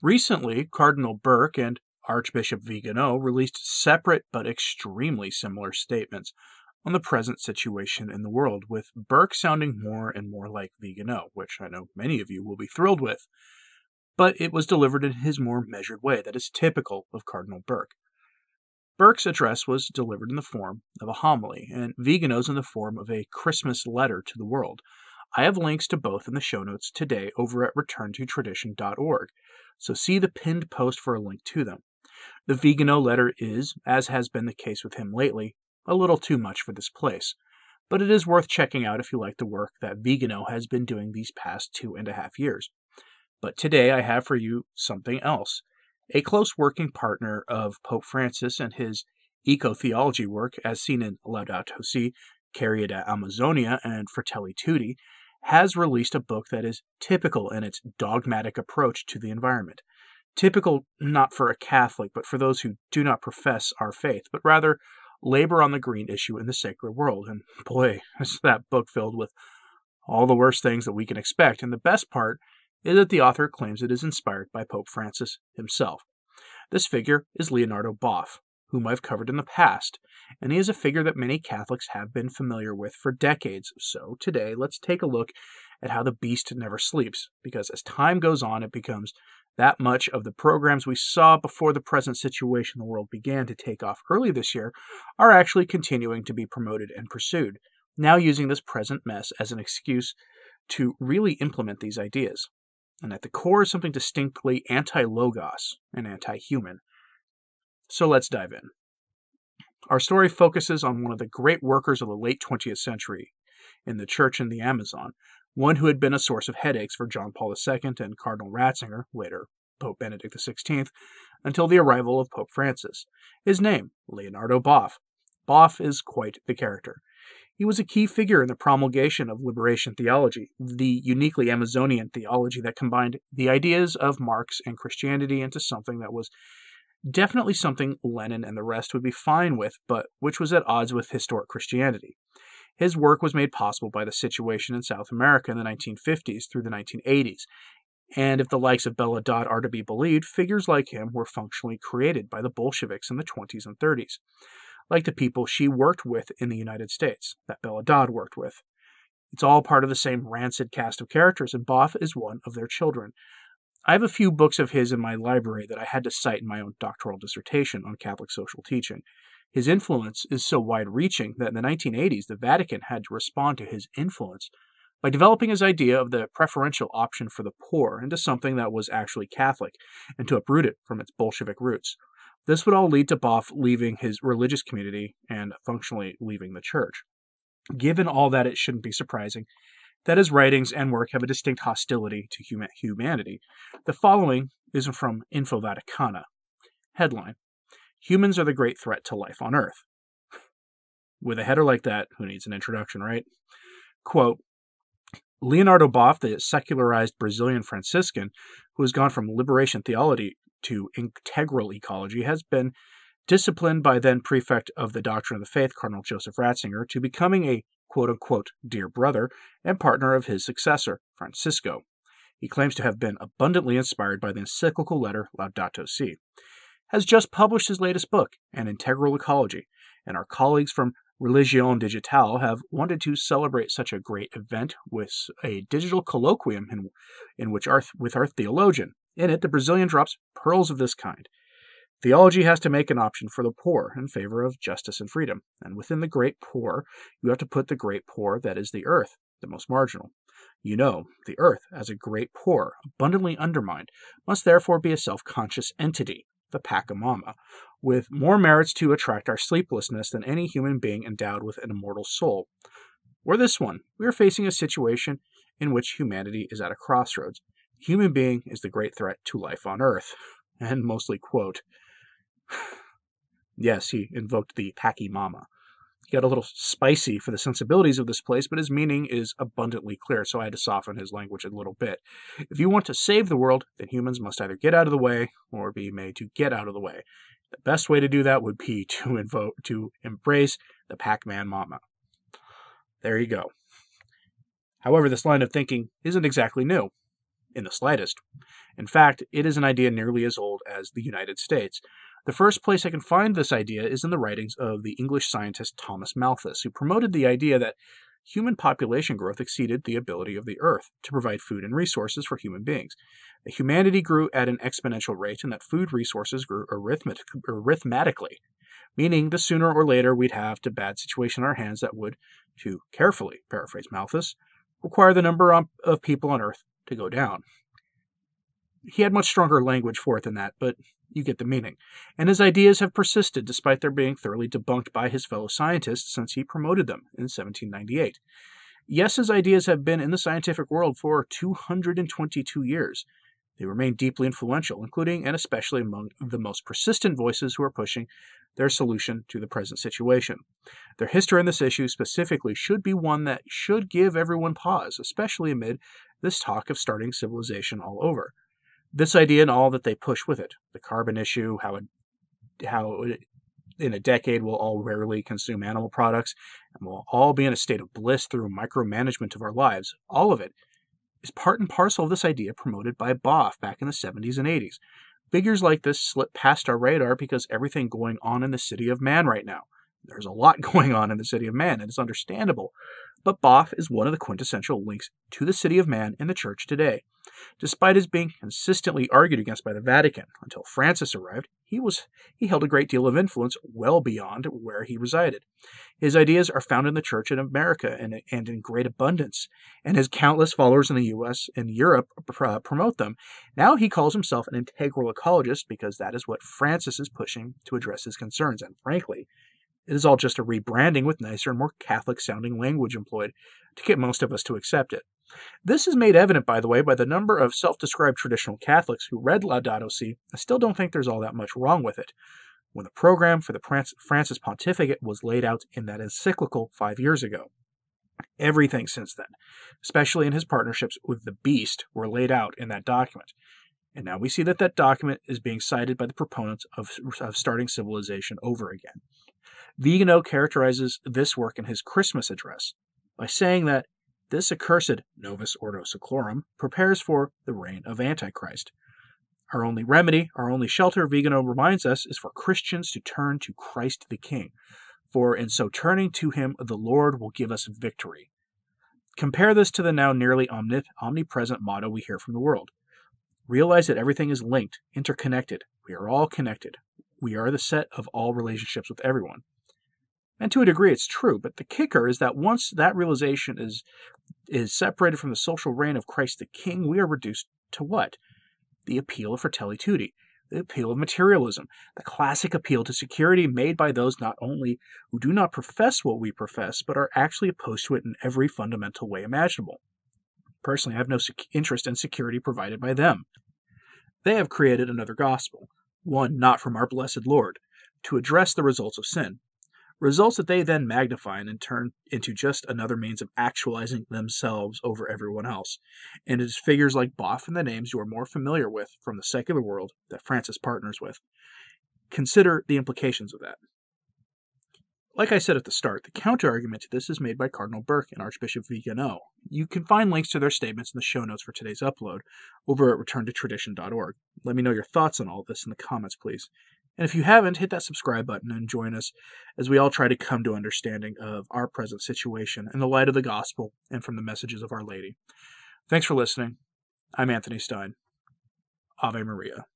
Recently, Cardinal Burke and Archbishop Vigano released separate but extremely similar statements on the present situation in the world, with Burke sounding more and more like Vigano, which I know many of you will be thrilled with. But it was delivered in his more measured way that is typical of Cardinal Burke. Burke's address was delivered in the form of a homily, and Vigano's in the form of a Christmas letter to the world. I have links to both in the show notes today over at returntotradition.org, so see the pinned post for a link to them. The Vigano letter is, as has been the case with him lately, a little too much for this place, but it is worth checking out if you like the work that Vigano has been doing these past two and a half years. But today I have for you something else. A close working partner of Pope Francis and his eco theology work, as seen in Laudato Si, Querida Amazonia, and Fratelli Tutti, has released a book that is typical in its dogmatic approach to the environment. Typical not for a Catholic, but for those who do not profess our faith, but rather labor on the green issue in the secular world. And boy, is that book filled with all the worst things that we can expect. And the best part is that the author claims it is inspired by Pope Francis himself. This figure is Leonardo Boff, whom I've covered in the past, and he is a figure that many Catholics have been familiar with for decades. So today, let's take a look at how the beast never sleeps, because as time goes on, it becomes that much of the programs we saw before the present situation the world began to take off early this year are actually continuing to be promoted and pursued, now using this present mess as an excuse to really implement these ideas. And at the core is something distinctly anti logos and anti human. So let's dive in. Our story focuses on one of the great workers of the late 20th century in the church in the Amazon, one who had been a source of headaches for John Paul II and Cardinal Ratzinger, later Pope Benedict XVI, until the arrival of Pope Francis. His name, Leonardo Boff. Boff is quite the character. He was a key figure in the promulgation of liberation theology, the uniquely Amazonian theology that combined the ideas of Marx and Christianity into something that was definitely something Lenin and the rest would be fine with, but which was at odds with historic Christianity. His work was made possible by the situation in South America in the 1950s through the 1980s. And if the likes of Bella Dodd are to be believed, figures like him were functionally created by the Bolsheviks in the 20s and 30s, like the people she worked with in the United States, that Bella Dodd worked with. It's all part of the same rancid cast of characters, and Boff is one of their children. I have a few books of his in my library that I had to cite in my own doctoral dissertation on Catholic social teaching. His influence is so wide reaching that in the 1980s, the Vatican had to respond to his influence by developing his idea of the preferential option for the poor into something that was actually Catholic and to uproot it from its Bolshevik roots. This would all lead to Boff leaving his religious community and functionally leaving the church. Given all that, it shouldn't be surprising that his writings and work have a distinct hostility to humanity. The following is from Info Vaticana. Headline Humans are the great threat to life on Earth. With a header like that, who needs an introduction, right? Quote Leonardo Boff, the secularized Brazilian Franciscan who has gone from liberation theology to integral ecology, has been disciplined by then prefect of the Doctrine of the Faith, Cardinal Joseph Ratzinger, to becoming a quote unquote dear brother and partner of his successor, Francisco. He claims to have been abundantly inspired by the encyclical letter Laudato Si has just published his latest book, An Integral Ecology, and our colleagues from Religion Digitale have wanted to celebrate such a great event with a digital colloquium in, in which our, with our theologian. In it, the Brazilian drops pearls of this kind. Theology has to make an option for the poor in favor of justice and freedom. And within the great poor, you have to put the great poor that is the earth, the most marginal. You know, the earth, as a great poor, abundantly undermined, must therefore be a self conscious entity, the Pachamama, with more merits to attract our sleeplessness than any human being endowed with an immortal soul. Or this one, we are facing a situation in which humanity is at a crossroads. Human being is the great threat to life on earth. And mostly quote. yes, he invoked the Pachamama. He got a little spicy for the sensibilities of this place, but his meaning is abundantly clear, so I had to soften his language a little bit. If you want to save the world, then humans must either get out of the way or be made to get out of the way. The best way to do that would be to invoke to embrace the Pac-Man Mama. There you go. However, this line of thinking isn't exactly new. in the slightest. In fact, it is an idea nearly as old as the United States. The first place I can find this idea is in the writings of the English scientist Thomas Malthus, who promoted the idea that human population growth exceeded the ability of the Earth to provide food and resources for human beings. That humanity grew at an exponential rate and that food resources grew arithmetic- arithmetically, meaning the sooner or later we'd have a bad situation in our hands that would, to carefully paraphrase Malthus, require the number of people on Earth to go down. He had much stronger language for it than that, but you get the meaning. And his ideas have persisted despite their being thoroughly debunked by his fellow scientists since he promoted them in 1798. Yes, his ideas have been in the scientific world for 222 years. They remain deeply influential, including and especially among the most persistent voices who are pushing their solution to the present situation. Their history on this issue specifically should be one that should give everyone pause, especially amid this talk of starting civilization all over. This idea and all that they push with it, the carbon issue, how it, how it, in a decade we'll all rarely consume animal products, and we'll all be in a state of bliss through micromanagement of our lives, all of it is part and parcel of this idea promoted by Boff back in the 70s and 80s. Figures like this slip past our radar because everything going on in the city of man right now. There's a lot going on in the city of man, and it's understandable. But Boff is one of the quintessential links to the city of man in the church today. Despite his being consistently argued against by the Vatican until Francis arrived, he was he held a great deal of influence well beyond where he resided. His ideas are found in the church in America and, and in great abundance, and his countless followers in the US and Europe uh, promote them. Now he calls himself an integral ecologist because that is what Francis is pushing to address his concerns, and frankly, it is all just a rebranding with nicer and more Catholic sounding language employed to get most of us to accept it. This is made evident, by the way, by the number of self described traditional Catholics who read Laudato Si and still don't think there's all that much wrong with it. When the program for the Francis pontificate was laid out in that encyclical five years ago. Everything since then, especially in his partnerships with the beast, were laid out in that document. And now we see that that document is being cited by the proponents of, of starting civilization over again. Vigano characterizes this work in his Christmas address by saying that this accursed Novus Ordo Seclorum prepares for the reign of Antichrist. Our only remedy, our only shelter, Vigano reminds us, is for Christians to turn to Christ the King, for in so turning to him, the Lord will give us victory. Compare this to the now nearly omnipresent motto we hear from the world. Realize that everything is linked, interconnected. We are all connected. We are the set of all relationships with everyone. And to a degree, it's true. But the kicker is that once that realization is is separated from the social reign of Christ the King, we are reduced to what? The appeal of fratelli tutti, the appeal of materialism, the classic appeal to security made by those not only who do not profess what we profess, but are actually opposed to it in every fundamental way imaginable. Personally, I have no sec- interest in security provided by them. They have created another gospel, one not from our blessed Lord, to address the results of sin, results that they then magnify and turn into just another means of actualizing themselves over everyone else. And it is figures like Boff and the names you are more familiar with from the secular world that Francis partners with. Consider the implications of that. Like I said at the start, the counterargument to this is made by Cardinal Burke and Archbishop Vigano. You can find links to their statements in the show notes for today's upload over at returntotradition.org. Let me know your thoughts on all this in the comments, please. And if you haven't, hit that subscribe button and join us as we all try to come to understanding of our present situation in the light of the gospel and from the messages of Our Lady. Thanks for listening. I'm Anthony Stine. Ave Maria.